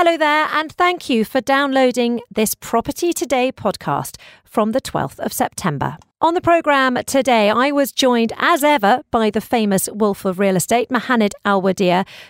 Hello there, and thank you for downloading this Property Today podcast from the 12th of September. On the programme today, I was joined as ever by the famous wolf of real estate, Mohanad Al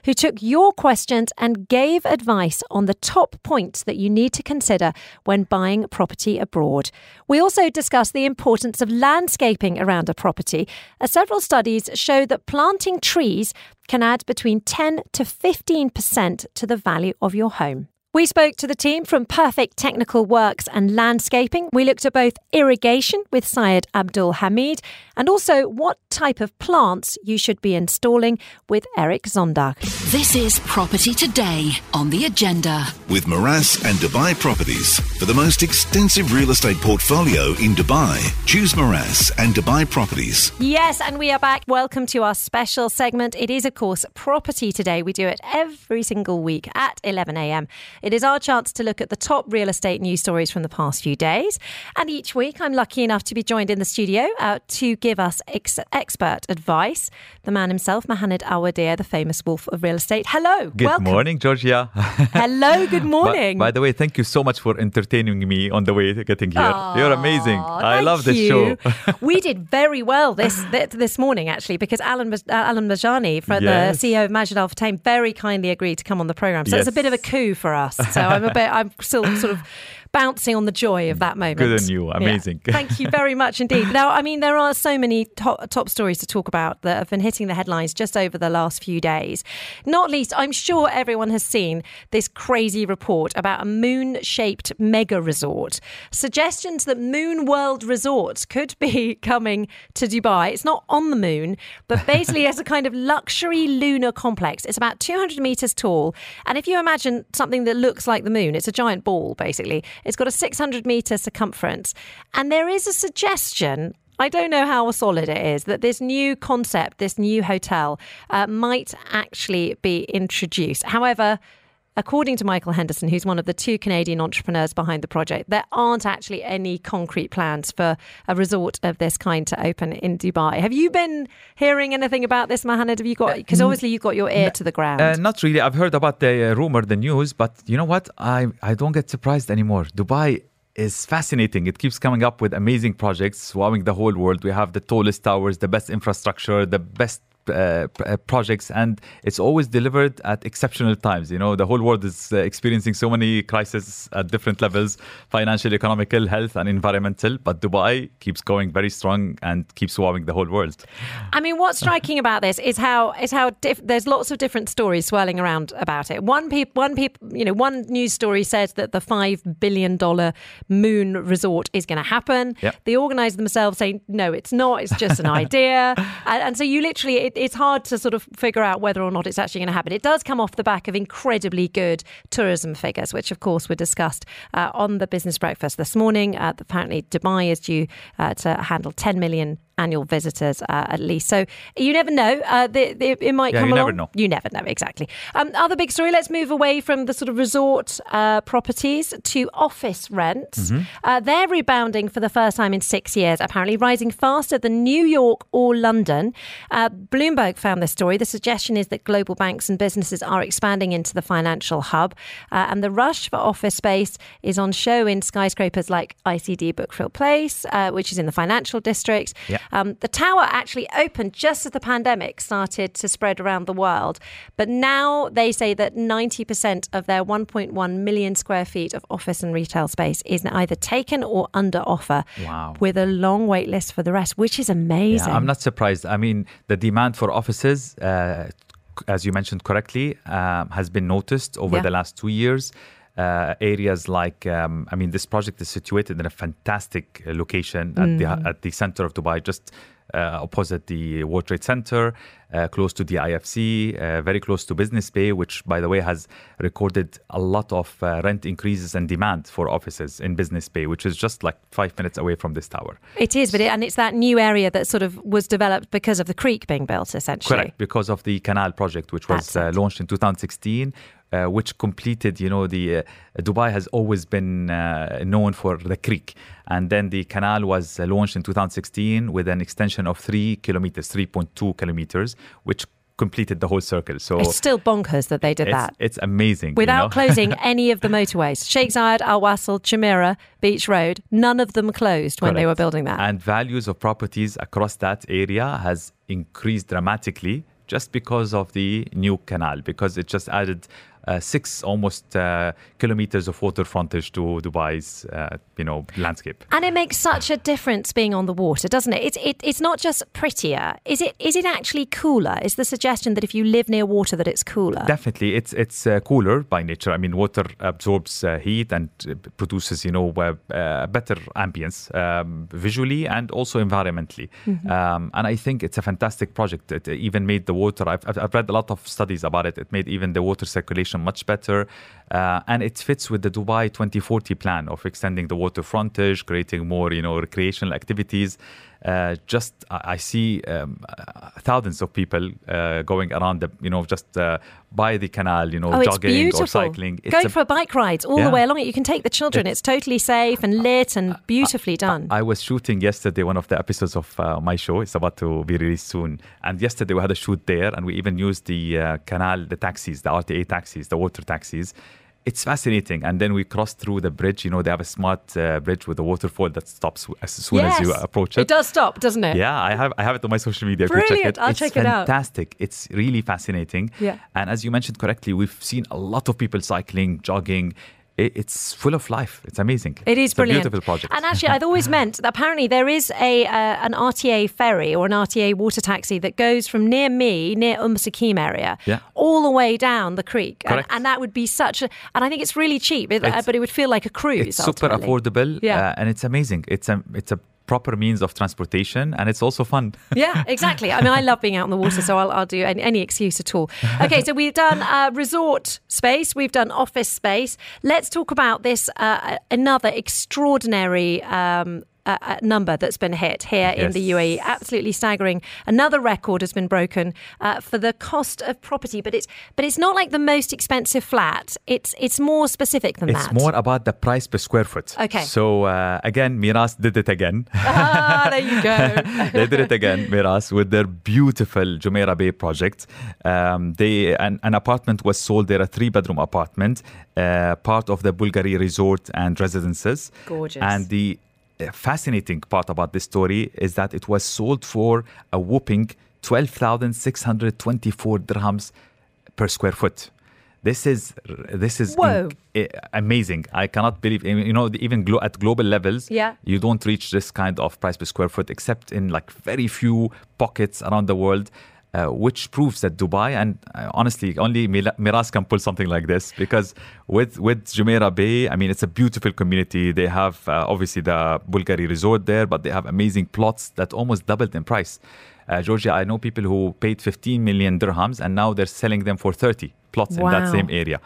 who took your questions and gave advice on the top points that you need to consider when buying property abroad. We also discussed the importance of landscaping around a property, as several studies show that planting trees can add between 10 to 15% to the value of your home. We spoke to the team from Perfect Technical Works and Landscaping. We looked at both irrigation with Syed Abdul Hameed and also what type of plants you should be installing with Eric Zondagh. This is Property Today on the agenda. With Meraas and Dubai Properties. For the most extensive real estate portfolio in Dubai, choose Meraas and Dubai Properties. Yes, and we are back. Welcome to our special segment. It is, of course, Property Today. We do it every single week at 11 a.m. It is our chance to look at the top real estate news stories from the past few days. And each week, I'm lucky enough to be joined in the studio uh, to give us ex- expert advice. The man himself, Mohanad Al Wadiya, the famous wolf of real estate. Hello. Good welcome. morning, Georgia. Hello, good morning. by, by, the way, thank you so much for entertaining me on the way to getting here. Aww, You're amazing. I love this you. show. we did very well this this morning, actually, because Alain, uh, Alain Bejjani, yes. the CEO of Majid Al Futtaim, very kindly agreed to come on the programme. So yes. it's a bit of a coup for us. So I'm a bit, I'm still sort of bouncing on the joy of that moment. Good on you. Amazing. Yeah. Thank you very much indeed. Now, I mean, there are so many top, top stories to talk about that have been hitting the headlines just over the last few days. Not least, I'm sure everyone has seen this crazy report about a moon shaped mega resort. Suggestions that Moon World Resorts could be coming to Dubai. It's not on the moon, but basically as a kind of luxury lunar complex. It's about 200 meters tall. And if you imagine something that looks like the moon, it's a giant ball, basically. It's got a 600 metre circumference. And there is a suggestion I don't know how solid it is that this new concept, this new hotel, uh, might actually be introduced. However, According to Michael Henderson, who's one of the two Canadian entrepreneurs behind the project, there aren't actually any concrete plans for a resort of this kind to open in Dubai. Have you been hearing anything about this, Mohanad? Have you got because uh, obviously you've got your ear to the ground. Uh, not really. I've heard about the uh, rumor, the news, but you know what? I I don't get surprised anymore. Dubai is fascinating. It keeps coming up with amazing projects, wowing the whole world. We have the tallest towers, the best infrastructure, the best uh, uh, projects, and it's always delivered at exceptional times. You know, the whole world is uh, experiencing so many crises at different levels: financial, economical, health, and environmental. But Dubai keeps going very strong and keeps wowing the whole world. I mean, what's striking about this is how is how diff- there's lots of different stories swirling around about it. One peop- one peop- you know, one news story says that the five billion dollar moon resort is going to happen. Yep. The organisers themselves say no, it's not. It's just an idea, and, and, so you literally it, it's hard to sort of figure out whether or not it's actually going to happen. It does come off the back of incredibly good tourism figures, which of course were discussed uh, on the business breakfast this morning. Uh, apparently, Dubai is due uh, to handle 10 million annual visitors uh, at least. So you never know. Uh, the, the, it might yeah, come you along. Never know. You never know, exactly. Um, other big story, let's move away from the sort of resort uh, properties to office rents. Mm-hmm. Uh, they're rebounding for the first time in six years, apparently rising faster than New York or London. Uh, Bloomberg found this story. The suggestion is that global banks and businesses are expanding into the financial hub, uh, and the rush for office space is on show in skyscrapers like ICD Brookfield Place, which is in the financial district. Yeah. Um, the tower actually opened just as the pandemic started to spread around the world. But now they say that 90% of their 1.1 million square feet of office and retail space is either taken or under offer. Wow. With a long wait list for the rest, which is amazing. Yeah, I'm not surprised. I mean, the demand for offices. Uh, as you mentioned correctly, um, has been noticed over yeah. the last two years. Uh, areas like um, I mean, this project is situated in a fantastic uh, location at mm. the at the center of Dubai, just uh, opposite the World Trade Center, uh, close to the IFC, uh, very close to Business Bay, which, by the way, has recorded a lot of uh, rent increases and demand for offices in Business Bay, which is just like five minutes away from this tower. It is, but it, and it's that new area that sort of was developed because of the creek being built, essentially. Correct, because of the canal project, which was uh, launched in 2016 uh, which completed, you know, the uh, Dubai has always been uh, known for the creek. And then the canal was uh, launched in 2016 with an extension of three kilometers, 3.2 kilometers, which completed the whole circle. So It's still bonkers that they did it's, that. it's amazing. you Without know? closing any of the motorways. Sheikh Zayed, Al Wasl, Jumeirah, Beach Road, none of them closed when they were building that. And values of properties across that area has increased dramatically just because of the new canal, because it just added six almost uh, kilometers of water frontage to Dubai's, uh, you know, landscape. And it makes such a difference being on the water, doesn't it? It's it, it's not just prettier. Is it is it actually cooler? Is the suggestion that if you live near water that it's cooler? Definitely, it's it's uh, cooler by nature. I mean, water absorbs uh, heat and uh, produces, you know, uh, uh, better ambience um, visually and also environmentally. Um, and I think it's a fantastic project. It even made the water. I've I've read a lot of studies about it. It made even the water circulation much better, uh, and it fits with the Dubai 2040 plan of extending the water frontage, creating more, you know, recreational activities. Uh, just I I see um, thousands of people uh, going around the, you know, just uh, by the canal, you know, Oh, jogging or cycling. It's Going a- for bike rides all the way along it. You can take the children. It's, totally safe and lit and beautifully done. I was shooting yesterday one of the episodes of uh, my show. It's about to be released soon. And yesterday we had a shoot there, and we even used the uh, canal, the taxis, the RTA taxis, the water taxis. It's fascinating. And then we crossed through the bridge. You know, they have a smart uh, bridge with a waterfall that stops as soon as you approach it. It does stop, doesn't it? Yeah, I have I have it on my social media. Brilliant. check it. I'll it's check it out. fantastic. It's really fascinating. Yeah. And as you mentioned correctly, we've seen a lot of people cycling, jogging. It, it's full of life. It's amazing. It is it's brilliant. A beautiful project. And actually, I'd always meant that apparently there is a uh, an RTA ferry or an RTA water taxi that goes from near me, near Umm Suqeim area, Yeah. all the way down the creek. And, and that would be such a, and I think it's really cheap, it- It's- but it would feel like a cruise. it's super affordable. Yeah. uh, and it's amazing. It's a it's a proper means of transportation, and it's also fun. Yeah, exactly. I mean, I love being out on the water, so I'll, I'll do any, any excuse at all. Okay, so we've done uh, resort space, we've done office space. Let's talk about this uh, another extraordinary. Um, uh, number that's been hit here in the UAE, absolutely staggering. Another record has been broken uh, for the cost of property, but it's but it's not like the most expensive flat. It's it's more specific than It's that. It's more about the price per square foot. Okay. So uh, again, Meraas did it again. ah, there you go. they did it again, Meraas, with their beautiful Jumeirah Bay project. Um, they an, an apartment was sold there, a three-bedroom apartment, uh, part of the Bulgari Resort and Residences. Gorgeous. And the fascinating part about this story is that it was sold for a whopping 12,624 dirhams per square foot. This is this is Whoa. eh, amazing. I cannot believe you know even glo- at global levels Yeah. you don't reach this kind of price per square foot except in like very few pockets around the world which proves that Dubai and uh, honestly only Meraas can pull something like this because with with Jumeirah Bay I mean it's a beautiful community. They have uh, obviously the Bulgari resort there but they have amazing plots that almost doubled in price. Uh, Georgia I know people who paid 15 million dirhams and now they're selling them for 30 plots in that same area.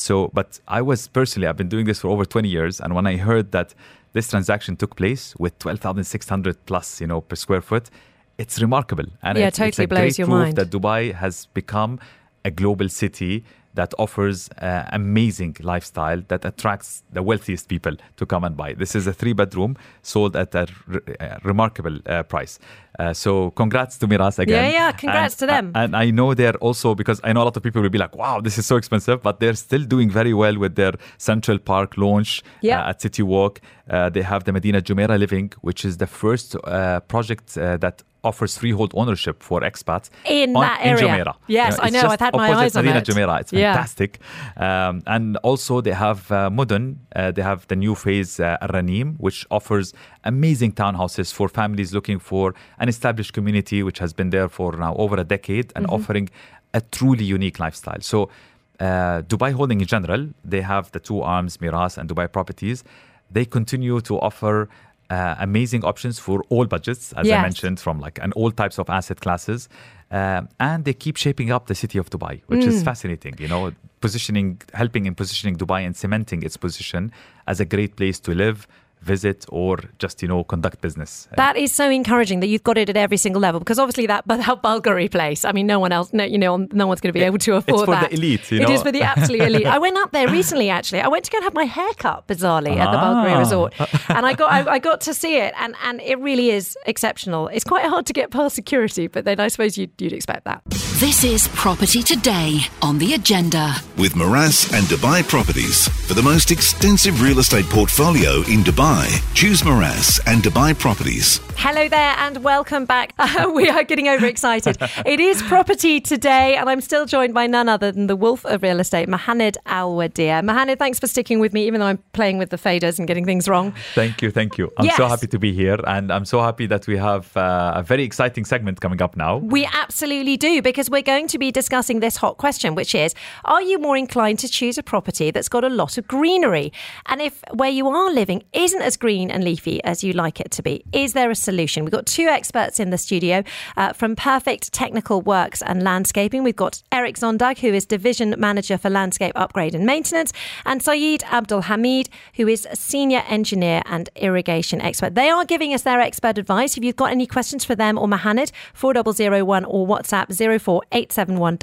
So, but I was personally, I've been doing this for over 20 years. And when I heard that this transaction took place with 12,600 plus, you know, per square foot, it's remarkable. And Yeah, it's, it's a blows great your proof mind. that Dubai has become a global city that offers uh, amazing lifestyle that attracts the wealthiest people to come and buy. This is a three bedroom sold at a re- uh, remarkable uh, price. Uh, so congrats to Meraas again. Yeah, yeah, congrats And- to them. And I know they're also because I know a lot of people will be like, "Wow, this is so expensive," but they're still doing very well with their Central Park launch Yeah. uh, at City Walk. Uh, they have the Madinat Jumeirah Living, which is the first uh, project uh, that offers freehold ownership for expats In on- that in area. Jumeirah. Yes, I know, just I've had my eyes on Madinat it. Jumeirah. It's Yeah. fantastic. Um, and also they have uh, Mudon. Uh, they have the new phase uh, Ranim, which offers amazing townhouses for families looking for an established community, which has been there for now over a decade and offering a truly unique lifestyle. So. Uh, Dubai Holding in general, they have the two arms, Meraas and Dubai Properties. They continue to offer uh, amazing options for all budgets, as I mentioned, from like and all types of asset classes. Um, and they keep shaping up the city of Dubai, which Mm. is fascinating. You know, positioning, helping in positioning Dubai and cementing its position as a great place to live, visit or just you know conduct business. That is so encouraging that you've got it at every single level because obviously that but that Bulgari place. I mean, no one else, no, you know, no one's going to be able to afford that. it's for that. the elite. You know? is for the absolute elite. I went up there recently. Actually, I went to go and have my hair cut bizarrely at the Bulgari Ah. Resort, and I got I, I got to see it, and and it really is exceptional. It's quite hard to get past security, but then I suppose you'd, you'd expect that. This is Property Today on the agenda. With Meraas and Dubai Properties. For the most extensive real estate portfolio in Dubai, choose Meraas and Dubai Properties. Hello there and welcome back. we are getting overexcited. it is property today, and I'm still joined by none other than the wolf of real estate, Mohanad Al Wadiya. Mohanad, thanks for sticking with me, even though I'm playing with the faders and getting things wrong. Thank you, thank you. I'm so happy to be here, and I'm so happy that we have uh, a very exciting segment coming up now. We absolutely do, because we're going to be discussing this hot question, which is Are you more inclined to choose a property that's got a lot of greenery? And if where you are living isn't as green and leafy as you like it to be, is there a solution? We've got two experts in the studio uh, from Perfect Technical Works and Landscaping. We've got Eric Zondagh, who is Division Manager for Landscape Upgrade and Maintenance, and Saeed Abdul Hameed, who is a Senior Engineer and Irrigation Expert. They are giving us their expert advice. If you've got any questions for them or Mohanad, 4001 or WhatsApp 04871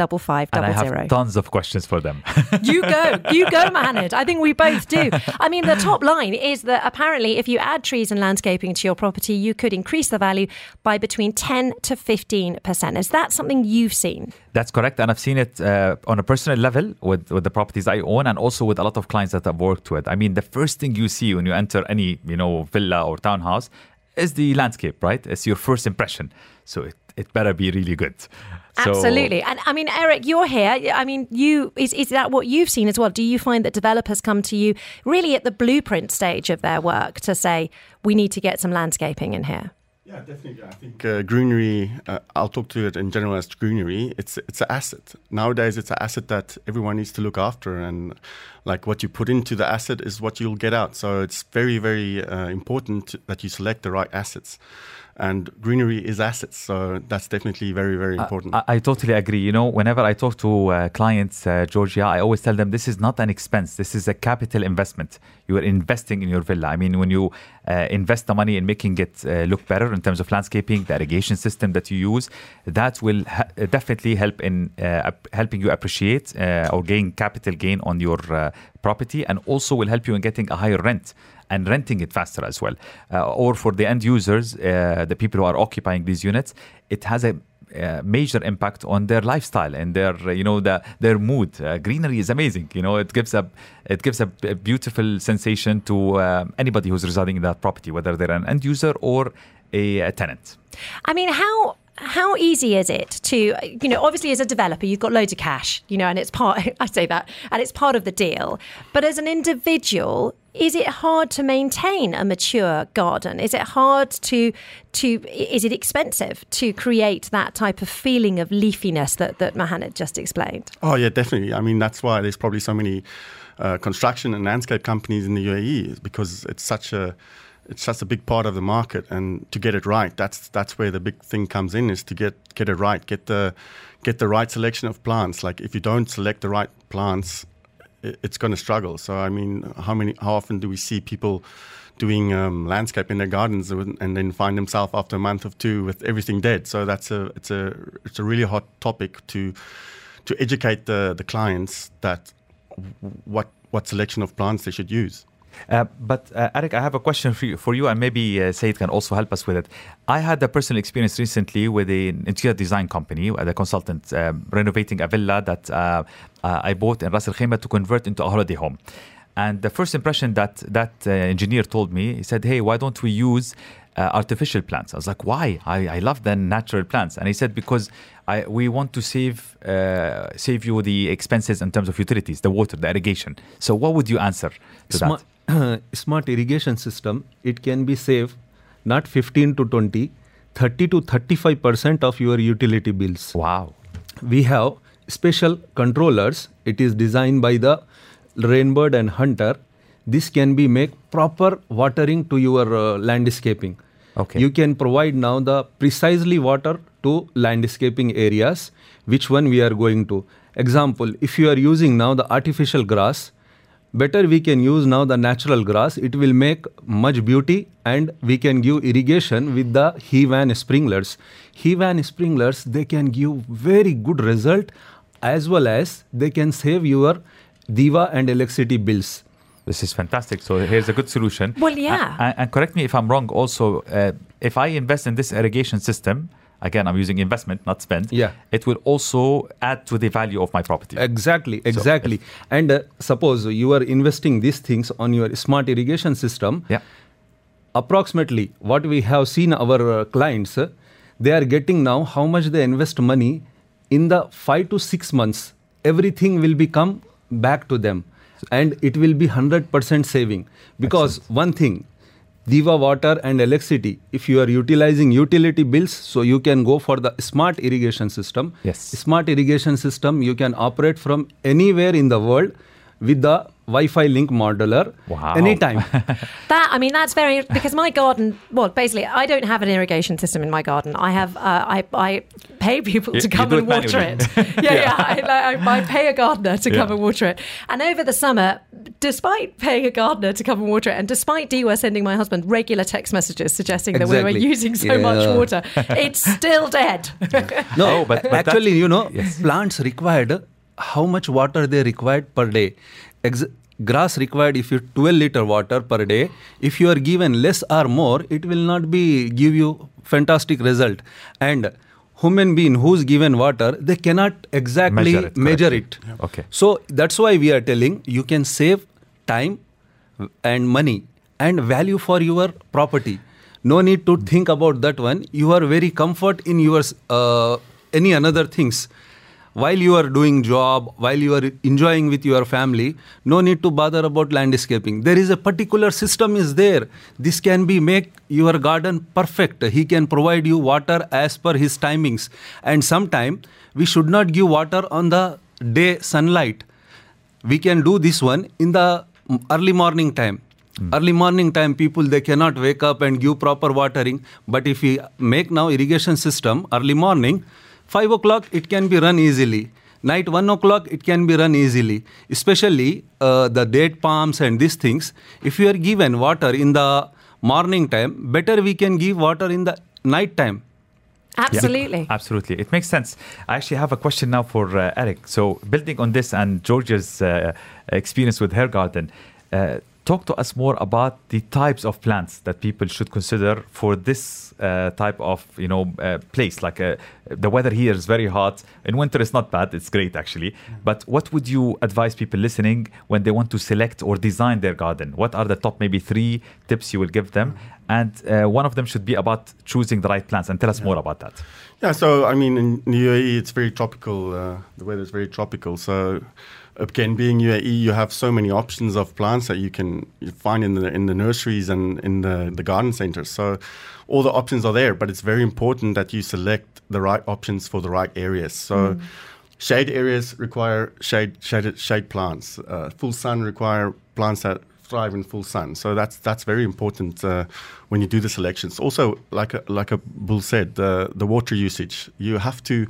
And I have tons of questions for them. You go, you go, Mohanad. I think we both do. I mean, the top line is that apparently, if you add trees and landscaping to your property, you could increase the value by between 10 to 15%. Is that something you've seen? That's correct, and I've seen it uh, on a personal level with, with the properties I own, and also with a lot of clients that I've worked with. I mean, the first thing you see when you enter any you know villa or townhouse is the landscape, right? It's your first impression, so it, it better be really good. So- Absolutely. And I mean, Eric, you're here. I mean, you is, is that what you've seen as well? Do you find that developers come to you really at the blueprint stage of their work to say, we need to get some landscaping in here? Yeah, definitely. I think uh, greenery. Uh, I'll talk to it in general as greenery. It's it's an asset nowadays. It's an asset that everyone needs to look after, and like what you put into the asset is what you'll get out. So it's very very uh, important that you select the right assets, and greenery is assets. So that's definitely very very important. I, I totally agree. You know, whenever I talk to uh, clients, uh, Georgia, I always tell them this is not an expense. This is a capital investment. You are investing in your villa. I mean, when you uh, invest the money in making it uh, look better in terms of landscaping, the irrigation system that you use, that will definitely help in uh, helping you appreciate uh, or gain capital gain on your uh, property, and also will help you in getting a higher rent and renting it faster as well. Uh, or for the end users, uh, the people who are occupying these units, it has a uh, major impact on their lifestyle and their uh, you know the their mood uh, greenery is amazing you know it gives a it gives a, b- beautiful sensation to anybody who's residing in that property whether they're an end user or a, a tenant? I mean, how how easy is it to you know obviously as a developer you've got loads of cash you know and it's part I say that and it's part of the deal. But as an individual is it hard to maintain a mature garden? Is it hard to to is it expensive to create that type of feeling of leafiness that that Mohanad just explained? Oh yeah, definitely. I mean, that's why there's probably so many uh, construction and landscape companies in the UAE because it's such a it's such a big part of the market, and to get it right, that's that's where the big thing comes in is to get get it right, get the get the right selection of plants. Like if you don't select the right plants, it's going to struggle. So I mean, how many how often do we see people doing um, landscape in their gardens and then find themselves after a month or two with everything dead? So that's a it's a it's a really hot topic to to educate the, the clients that what what selection of plants they should use. Uh, but uh, Eric, I have a question for you, for you, and maybe uh, Syed can also help us with it. I had a personal experience recently with an interior design company, uh, the consultant, um, renovating a villa that uh, uh, I bought in Ras Al Khaimah to convert into a holiday home. And the first impression that that uh, engineer told me, he said, "Hey, why don't we use uh, artificial plants?" I was like, "Why? I, I love the natural plants." And he said, "Because I, we want to save uh, save you the expenses in terms of utilities, the water, the irrigation." So, what would you answer to that? smart, irrigation system it can be saved not 15 to 20 30 to 35 percent of your utility bills. Wow. we have special controllers. It is designed by the Rain Bird and hunter. This can be make proper watering to your uh, landscaping. Okay. you can provide now the precisely water to landscaping areas which one we are going to. Example if you are using now the artificial grass better we can use now the natural grass it will make much beauty and we can give irrigation with the Hevan sprinklers Hevan sprinklers they can give very good result as well as they can save your DEWA and electricity bills This is fantastic. So here's a good solution. Well, yeah. A- a- And, correct me if I'm wrong. Also, uh, if I invest in this irrigation system, again, I'm using investment, not spend. Yeah. It will also add to the value of my property. Exactly, exactly. and uh, suppose you are investing these things on your smart irrigation system. Yeah. Approximately, what we have seen our uh, clients, uh, they are getting now how much they invest money in the five to six months. Everything will become back to them, and it will be hundred percent saving. Because one thing, DEWA water and electricity, if you are utilizing utility bills, so you can go for the smart irrigation system. Yes. Smart irrigation system, you can operate from anywhere in the world with the Wi-Fi link modular Wow. anytime. That I mean, that's very because my garden. Well, basically, I don't have an irrigation system in my garden. I have. Uh, I I pay people You- to come and water manually. it. Yeah, yeah. I, I, I pay a gardener to come and water it. And over the summer, despite paying a gardener to come and water it, and despite DEWA sending my husband regular text messages suggesting that we were using so much water, it's still dead. No, Oh, but- but actually, you know, Yes. plants required how much water they required per day. Ex- grass required if you 12 liter water per day. If you are given less or more, it will not be give you fantastic result. And human being who's given water, they cannot exactly Measure it measure it. Okay. So that's why we are telling you can save time and money and value for your property. No need to think about that one. You are very comfort in your uh, any another things. While you are doing job, while you are enjoying with your family, no need to bother about landscaping. There is a particular system is there. This can be make your garden perfect. He can provide you water as per his timings. And sometime we should not give water on the day sunlight we can do this one in the early morning time hmm. early morning time people they cannot wake up and give proper watering but if we make now irrigation system early morning 5 o'clock it can be run easily night 1 o'clock it can be run easily especially uh, the date palms and these things if you are given water in the morning time better we can give water in the night time Absolutely. Absolutely. It makes sense. I actually have a question now for uh, Eric. So, building on this and Georgia's uh, experience with her garden, uh, talk to us more about the types of plants that people should consider for this uh, type of you know uh, place. Like uh, the weather here is very hot. In winter, it's not bad. It's great actually. But what would you advise people listening when they want to select or design their garden? What are the top maybe three tips you will give them? And uh, one of them should be about choosing the right plants. And tell us more about that. Yeah, so I mean, in UAE, it's very tropical. Uh, the weather is very tropical. So, again, being UAE, you have so many options of plants that you can find in the in the nurseries and in the, the garden centers. So, all the options are there, but it's very important that you select the right options for the right areas. So. Shade areas require shade shaded shade plants. Uh, full sun require plants that thrive in full sun. So that's that's very important uh, when you do the selections. Also, like a, like a bull said, the the water usage. You have to,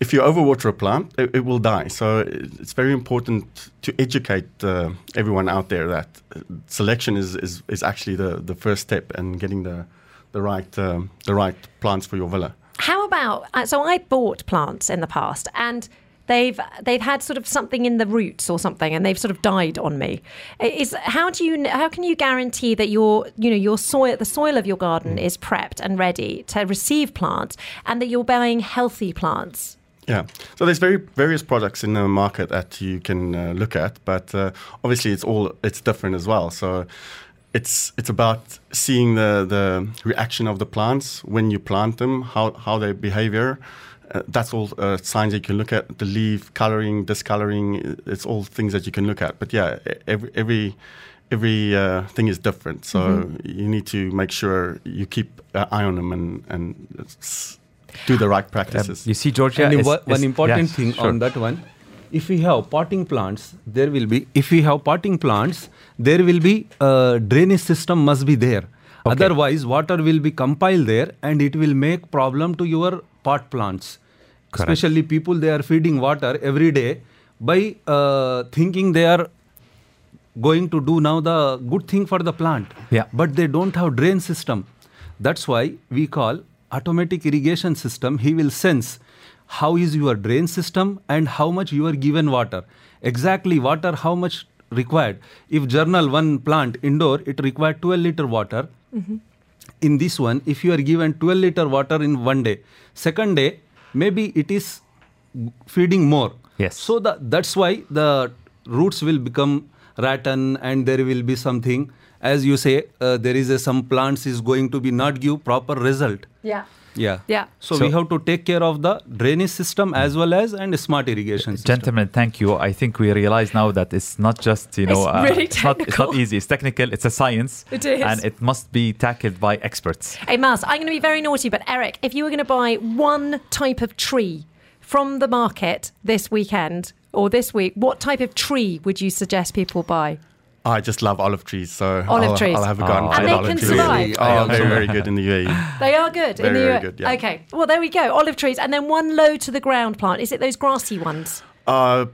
if you overwater a plant, it, it will die. So it's very important to educate uh, everyone out there that selection is, is, is actually the, the first step and getting the the right um, the right plants for your villa. How about uh, so I bought plants in the past and they've they've had sort of something in the roots or something and they've sort of died on me. Is how do you how can you guarantee that your you know your soil the soil of your garden is prepped and ready to receive plants and that you're buying healthy plants? Yeah. So there's very various products in the market that you can uh, look at, but uh, obviously it's all it's different as well. So it's it's about seeing the the reaction of the plants when you plant them, how how their behavior. Uh, that's all uh, signs that you can look at. The leaf coloring, discoloring. It's all things that you can look at. But yeah, every every every uh, thing is different. So you need to make sure you keep an eye on them and and do the right Um, practices. you see, Georgia. and is- one- is- one important yeah, thing sure. on that one if we have potting plants there will be if we have potting plants there will be a drainage system must be there otherwise water will be compiled there and it will make problem to your pot plants Correct. especially people they are feeding water every day by uh, thinking they are going to do now the good thing for the plant. Yeah. But they don't have drain system. That's why we call automatic irrigation system. He will sense how is your drain system and how much you are given water. Exactly water, how much required. If journal one plant indoor, it required 12 liter water. In this one, if you are given 12 liter water in one day, second day, maybe it is feeding more. Yes. So the, that's why the roots will become rotten and there will be something. As you say, uh, there is a, some plants is going to be not give proper result. Yeah. Yeah. Yeah. So, So- we have to take care of the drainage system as well as and smart irrigation system. Gentlemen, thank you. I think we realize now that it's not just you know It's really it's, not, it's not easy. It's technical. It's a science. It is. and it must be tackled by experts. Hey, Maz, I'm going to be very naughty, but Eric, if you were going to buy one type of tree from the market this weekend or this week, what type of tree would you suggest people buy? I just love olive trees, so Olive I'll, trees. I'll have a garden Oh. plate And they olive can tree. survive. Oh, very, very good in the. UAE. They are good. in Very, the very U- good, yeah. Okay. Well, there we go. Olive trees. And then one low to the ground plant. Is it those grassy ones? Uh,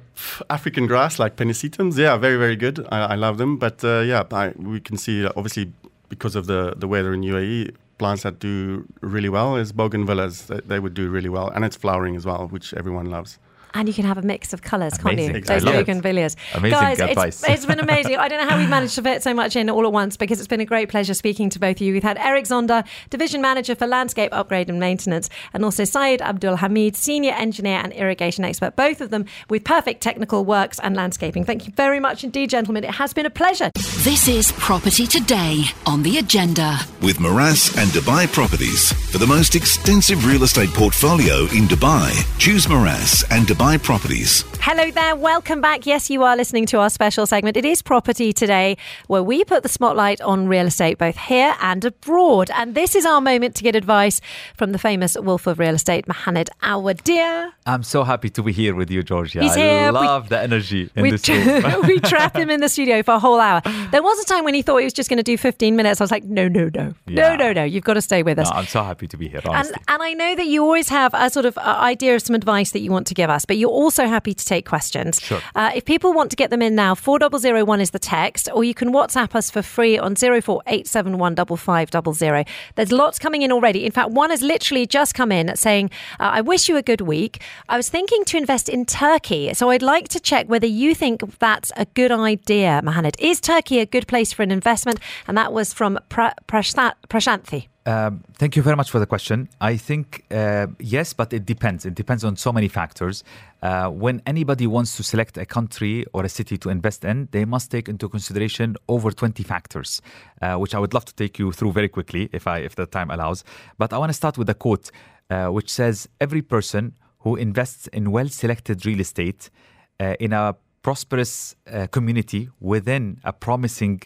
African grass like pennisetums, yeah, very, very good. I, I love them. But uh, yeah, I, we can see obviously because of the, the weather in UAE, plants that do really well is bougainvilleas. They, they would do really well, and it's flowering as well, which everyone loves. And you can have a mix of colours, can't you? Amazing. Those love it. bougainvilleas. Amazing Guys, advice. It's, it's been amazing. I don't know how we've managed to fit so much in all at once because it's been a great pleasure speaking to both of you. We've had Eric Zondagh, Division Manager for Landscape Upgrade and Maintenance, and also Syed Abdul Hameed, Senior Engineer and Irrigation Expert, both of them with perfect technical works and landscaping. Thank you very much indeed, gentlemen. It has been a pleasure. This is Property Today on the agenda. With Meraas and Dubai Properties. For the most extensive real estate portfolio in Dubai, choose Meraas and Dubai Properties. Hello there, welcome back. Yes, you are listening to our special segment. It is Property Today, where we put the spotlight on real estate both here and abroad. And this is our moment to get advice from the famous wolf of real estate, Mohamed Awadir. I'm so happy to be here with you, Georgia. He's I here. We- love the energy in We, this room. we trap him in the studio for a whole hour. There was a time when he thought he was just going to do 15 minutes. I was like, no, no, no. No, Yeah. no, no. You've got to stay with us. No, I'm so happy to be here, And, honestly. and I know that you always have a sort of uh, idea of some advice that you want to give us, but you're also happy to take questions. Sure. Uh, if people want to get them in now, 4001 is the text, or you can WhatsApp us for free on 048715500. There's lots coming in already. In fact, one has literally just come in saying, uh, I wish you a good week. I was thinking to invest in Turkey, so I'd like to check whether you think that's a good idea, Mohamed. Is Turkey a good place for an investment? And that was from pra- Prashant- Prashanthi. Um, thank you very much for the question. I think uh, yes, but it depends. It depends on so many factors. Uh, when anybody wants to select a country or a city to invest in, they must take into consideration over 20 factors, uh, which I would love to take you through very quickly if I if the time allows. But I want to start with a quote uh, which says, "Every person who invests in well-selected real estate uh, in a prosperous uh, community within a promising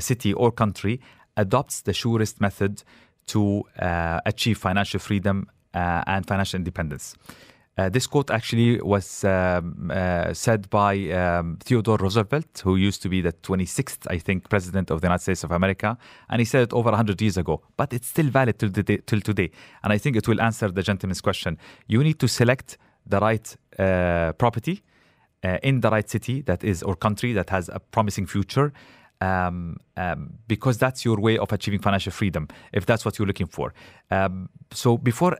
city or country adopts the surest method to uh, achieve financial freedom uh, and financial independence. Uh, this quote actually was um, uh, said by um, Theodore Roosevelt, who used to be the 26th, I think, president of the United States of America. And he said it over 100 years ago, but it's still valid till, day, till today. And I think it will answer the gentleman's question. You need to select the right uh, property uh, in the right city that is or country that has a promising future um, um, because that's your way of achieving financial freedom if that's what you're looking for um, so before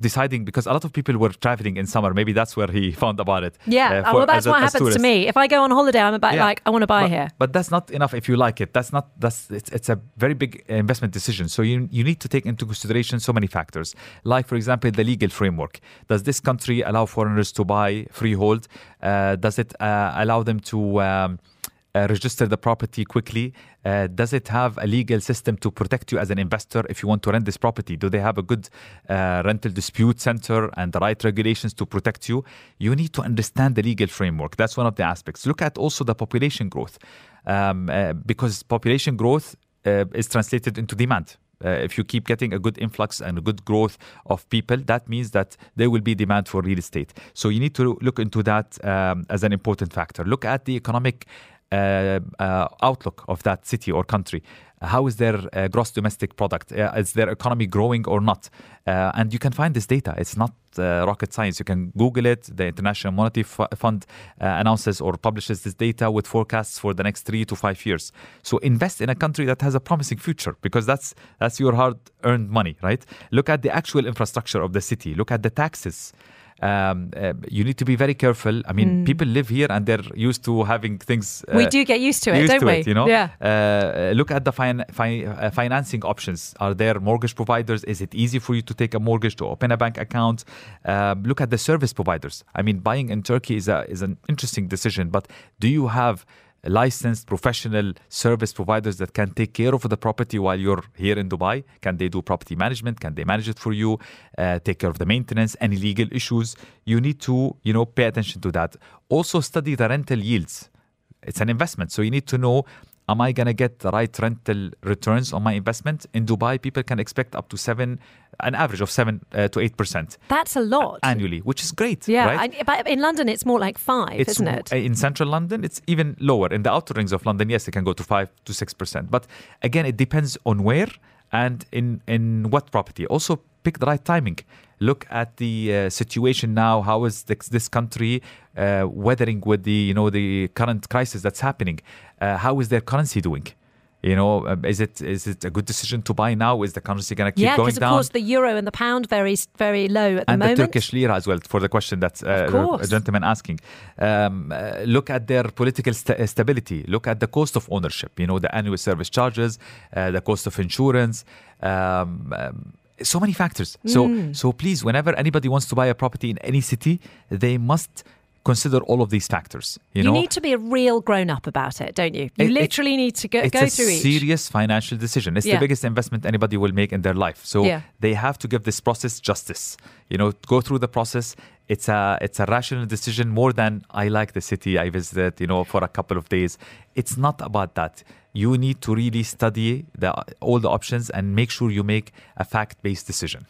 deciding because a lot of people were traveling in summer maybe that's where he found about it Yeah, uh, uh, for- well, that's a- what happens to me. If I go on holiday, I'm about Yeah. like, I want to buy but, here. But that's not enough if you like it. That's not that's it's, it's a very big investment decision. So you you need to take into consideration so many factors. Like for example, the legal framework. Does this country allow foreigners to buy freehold? Uh, does it uh, allow them to um, uh, register the property quickly? Uh, does it have a legal system to protect you as an investor if you want to rent this property? Do they have a good uh, rental dispute center and the right regulations to protect you? You need to understand the legal framework. That's one of the aspects. Look at also the population growth um, uh, because population growth uh, is translated into demand. Uh, if you keep getting a good influx and a good growth of people, that means that there will be demand for real estate. So you need to look into that um, as an important factor. Look at the economic outlook of that city or country. How is their uh, gross domestic product? Uh, is their economy growing or not? Uh, and you can find this data. It's not uh, rocket science. You can Google it. The International Monetary Fu- Fund uh, announces or publishes this data with forecasts for the next three to five years. So invest in a country that has a promising future because that's that's your hard-earned money, right? Look at the actual infrastructure of the city. Look at the taxes. Um, uh, you need to be very careful. I mean, people live here and they're used to having things. we uh, do get used to it, used don't to we? it, you know. Yeah. Uh, look at the fin- fi- uh, financing options. Are there mortgage providers? Is it easy for you to take a mortgage to open a bank account? Um, look at the service providers. I mean, buying in Turkey is a is an interesting decision, but do you have licensed professional service providers that can take care of the property while you're here in Dubai? Can they do property management? Can they manage it for you? Uh, take care of the maintenance, any legal issues? You need to, you know, pay attention to that. Also study the rental yields. It's an investment, so you need to know am I going to get the right rental returns on my investment? In Dubai, people can expect up to seven, an average of seven uh, to eight percent That's a lot. annually, which is great. yeah, right? I- but in London it's more like five, it's isn't it? in central London. It's even lower. In the outer rings of London, yes, it can go to five to six percent. But again, it depends on where and in in what property. Also, pick the right timing. Look at the uh, situation now. How is this, this country uh, weathering with the you know the current crisis that's happening? Uh, how is their currency doing? You know, um, is it is it a good decision to buy now? Is the currency going to keep yeah, going because of course the euro and the pound very very low at the and moment. And the Turkish lira as well for the question that uh, a gentleman asking. Um, uh, look at their political sta- uh, stability. Look at the cost of ownership. You know the annual service charges, uh, the cost of insurance. Um, um, so many factors. So Mm. so please, whenever anybody wants to buy a property in any city, they must consider all of these factors. You, You know, need to be a real grown up about it, don't you? You It- it- literally need to go, go through each. It's a serious financial decision. It's Yeah. the biggest investment anybody will make in their life. So Yeah. they have to give this process justice. You know, go through the process. It's a it's a rational decision more than I like the city I visited. You know, for a couple of days. It's not about that. You need to really study the, all the options and make sure you make a fact-based decision.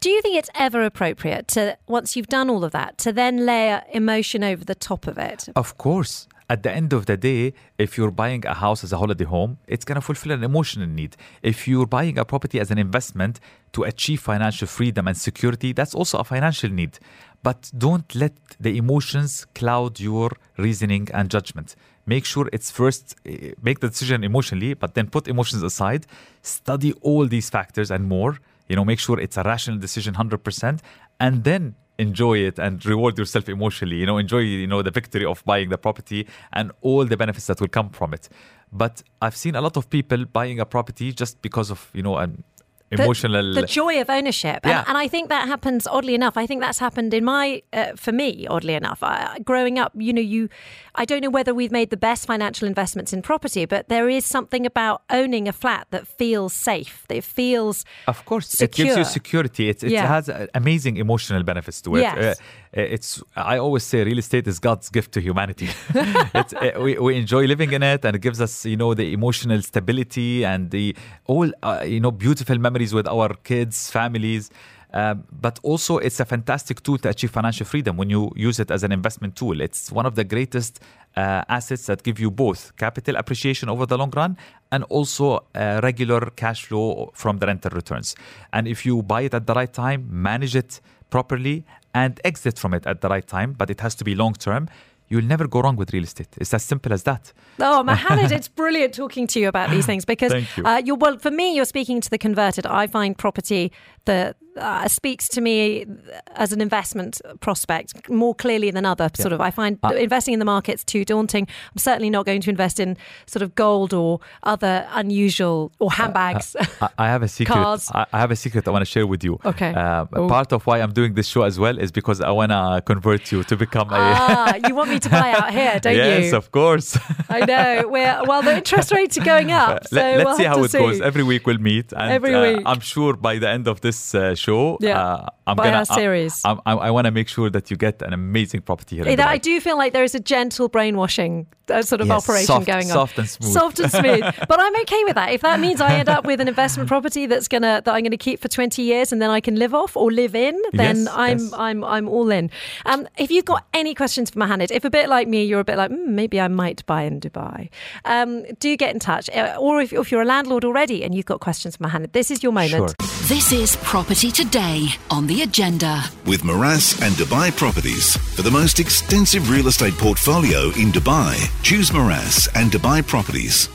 Do you think it's ever appropriate to, once you've done all of that, to then layer emotion over the top of it? Of course. At the end of the day, if you're buying a house as a holiday home, it's going to fulfill an emotional need. If you're buying a property as an investment to achieve financial freedom and security, that's also a financial need. But don't let the emotions cloud your reasoning and judgment. Make sure it's first, eh, make the decision emotionally, but then put emotions aside, study all these factors and more. You know, make sure it's a rational decision 100%, and then enjoy it and reward yourself emotionally you know enjoy you know the victory of buying the property and all the benefits that will come from it but i've seen a lot of people buying a property just because of you know an emotional the, joy of ownership Yeah. and, and i think that happens oddly enough i think that's happened in my uh, for me oddly enough I, growing up you know you i don't know whether we've made the best financial investments in property but there is something about owning a flat that feels safe that it feels Of course, it gives you security. It, it Yeah. has uh, amazing emotional benefits to it. Yes. Uh, it's. I always say, real estate is God's gift to humanity. it's, uh, we, we enjoy living in it, and it gives us, you know, the emotional stability and the all, uh, you know, beautiful memories with our kids, families. Um, but also, it's a fantastic tool to achieve financial freedom when you use it as an investment tool. It's one of the greatest uh, assets that give you both capital appreciation over the long run and also uh, regular cash flow from the rental returns. And if you buy it at the right time, manage it properly, and exit from it at the right time, but it has to be long term. You'll never go wrong with real estate. It's as simple as that. Oh, Mohammed, it's brilliant talking to you about these things because you. Uh, you're well. For me, you're speaking to the converted. I find property that uh, speaks to me as an investment prospect more clearly than other. Sort of, I find Uh, investing in the market's too daunting. I'm certainly not going to invest in sort of gold or other unusual or handbags. I, I have a secret. Cars. I, have a secret I want to share with you. Okay. Uh, part of why I'm doing this show as well is because I want to convert you to become a. ah, you want me to buy out here, don't yes, you? Yes, of course. I know. We're, well, the interest rates are going up. So Let, us we'll see how it see. goes. Every week we'll meet, and Every uh, week. I'm sure by the end of this this uh, show, Yeah. uh, I'm By gonna our series. I, I, I want to make sure that you get an amazing property here. Either I do feel like there is a gentle brainwashing uh, sort of Yes, operation soft- going on. soft and smooth. Soft and smooth. but I'm okay with that. If that means I end up with an investment property that's gonna that I'm gonna keep for 20 years and then I can live off or live in, then Yes, I'm yes. I'm I'm all in. Um, if you've got any questions for Mohammed, if a bit like me, you're a bit like mm, maybe I might buy in Dubai, um, do get in touch. Uh, or if, if you're a landlord already and you've got questions for Mohammed, this is your moment. Sure. This is Property Today on the agenda. With Meraas and Dubai Properties. For the most extensive real estate portfolio in Dubai, choose Meraas and Dubai Properties.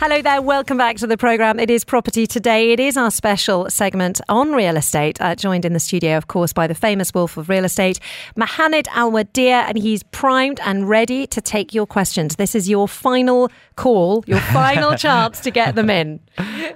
Hello there, welcome back to the programme. It is Property Today. It is our special segment on real estate, uh, joined in the studio, of course, by the famous wolf of real estate, Mohanad Al Wadiya, and he's primed and ready to take your questions. This is your final call, your final chance to get them in.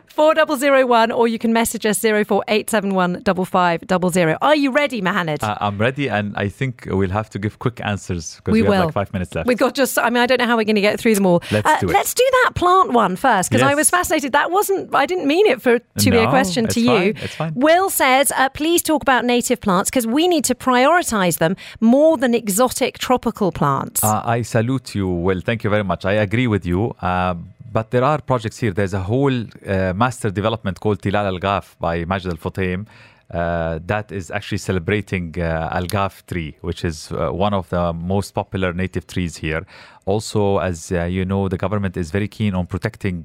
4001, or you can message us 04871 5500. Are you ready, Mohamed? Uh, I'm ready, and I think we'll have to give quick answers because We we, will. have like five minutes left. We've got just, I mean, I don't know how we're going to get through them all. Let's Uh, do it. Let's do that plant one first because I was fascinated. That wasn't, I didn't mean it for to be a No, question to it's you. it's fine. Will says, uh, please talk about native plants because we need to prioritize them more than exotic tropical plants. Uh, I salute you. Well, thank you very much. I agree with you. Uh, but there are projects here. There's a whole uh, master development called Tilal Al Ghaf by Majid Al Futtaim. Uh, that is actually celebrating uh, Al Ghaf tree, which is uh, one of the most popular native trees here. Also, as uh, you know, the government is very keen on protecting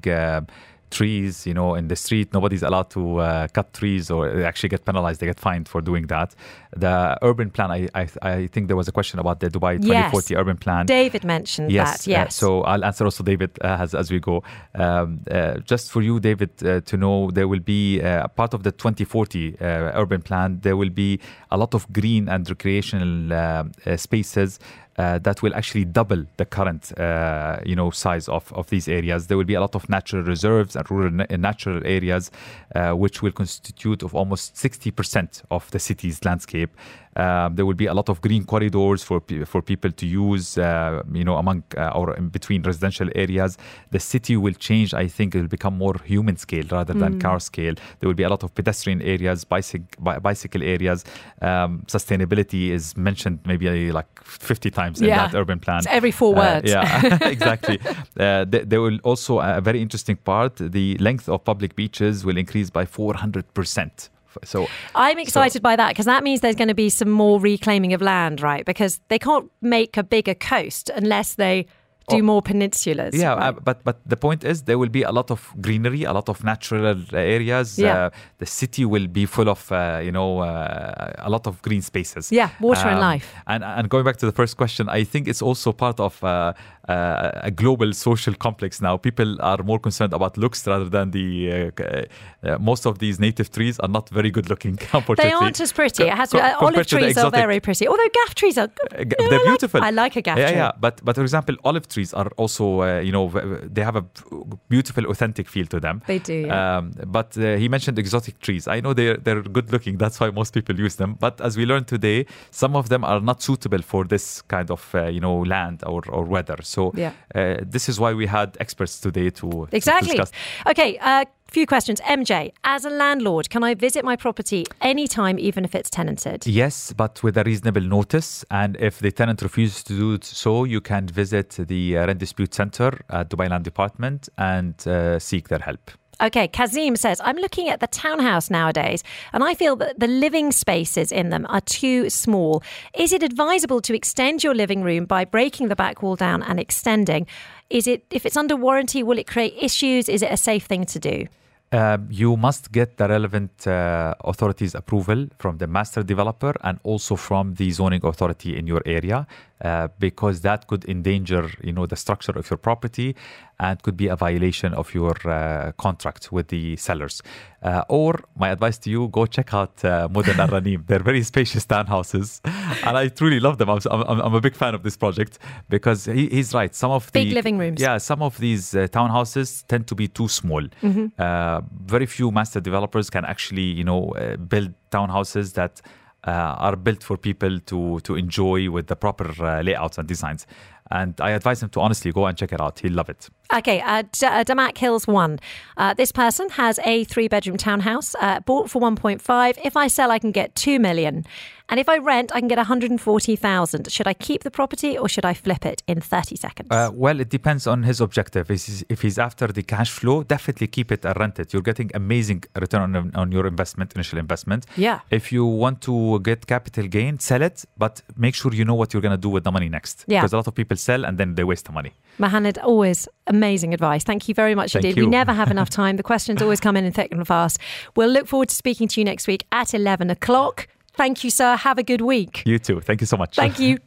trees, you know, in the street. Nobody's allowed to uh, cut trees or they actually get penalized. They get fined for doing that. The urban plan, I, I, I think there was a question about the Dubai 2040 urban plan. David mentioned Yes, that. uh, Yes. so I'll answer also David uh, as, as we go. Um, uh, just for you, David, uh, to know there will be uh, part of the 2040 uh, urban plan. There will be a lot of green and recreational uh, uh, spaces. Uh, that will actually double the current, uh, you know, size of, of these areas. There will be a lot of natural reserves and rural na- natural areas, uh, which will constitute of almost 60% of the city's landscape. Um, there will be a lot of green corridors for pe- for people to use, uh, you know, among uh, or in between residential areas. The city will change. I think it will become more human scale rather than car scale. There will be a lot of pedestrian areas, bicycle bi- bicycle areas. Um, sustainability is mentioned maybe uh, like 50 times in that urban plan. It's every four Uh, words. yeah, exactly. Uh, th- there will also a very interesting part. The length of public beaches will increase by 400 percent. So I'm excited by that because that means there's going to be some more reclaiming of land, right? Because they can't make a bigger coast unless they do Oh. more peninsulas. Yeah, right? uh, but but the point is there will be a lot of greenery, a lot of natural areas. Yeah. Uh, the city will be full of uh, you know uh, a lot of green spaces. Yeah, water and Um, life. And and going back to the first question, I think it's also part of uh, uh, a global social complex now. People are more concerned about looks rather than the. Uh, uh, most of these native trees are not very good looking. Unfortunately, They aren't as pretty. Co- It has co- uh, olive trees are very pretty. Although Ghaf trees are, uh, you know, they're I like- beautiful. I like a Ghaf yeah, tree. Yeah, but but for example, olive trees are also uh, you know they have a beautiful, authentic feel to them. They do, yeah. Um, but uh, he mentioned exotic trees. I know they're they're good looking. That's why most people use them. But as we learned today, some of them are not suitable for this kind of uh, you know land or, or weather. So Yeah. uh, this is why we had experts today to to Exactly. discuss. Okay, a few questions. MJ, as a landlord, can I visit my property anytime, even if it's tenanted? Yes, but with a reasonable notice. And if the tenant refuses to do so, you can visit the uh, Rent Dispute Center at Dubai Land Department and uh, seek their help. Okay, Kazim says, I'm looking at the townhouse nowadays and I feel that the living spaces in them are too small. Is it advisable to extend your living room by breaking the back wall down and extending? Is it, if it's under warranty, will it create issues? Is it a safe thing to do? Um, you must get the relevant uh, authorities' approval from the master developer and also from the zoning authority in your area, uh, because that could endanger, you know, the structure of your property and could be a violation of your uh, contract with the sellers. Uh, or my advice to you: go check out uh, Mudon Al Ranim. They're very spacious townhouses, and I truly love them. I'm, I'm, I'm a big fan of this project because he, he's right. Some of the Big living rooms. yeah, some of these uh, townhouses tend to be too small. Uh, very few master developers can actually, you know, uh, build townhouses that are built for people to to enjoy with the proper uh, layouts and designs. And I advise him to honestly go and check it out. He'll love it. Okay, uh, D- uh, Damac Hills 1. Uh, this person has a three bedroom townhouse, uh, bought for 1.5. If I sell, I can get 2 million. And if I rent, I can get 140,000. Should I keep the property or should I flip it in 30 seconds? Uh, well, it depends on his objective. If he's, if he's after the cash flow, definitely keep it and rent it. You're getting amazing return on, on your investment, initial investment. Yeah. If you want to get capital gain, sell it, but make sure you know what you're going to do with the money next. Yeah. Because a lot of people sell and then they waste the money. Mohanad, always amazing advice. Thank you very much Thank indeed. We never have enough time. The questions always come in and thick and fast. We'll look forward to speaking to you next week at 11 o'clock. Thank you, sir. Have a good week. You too. Thank you so much. Thank you.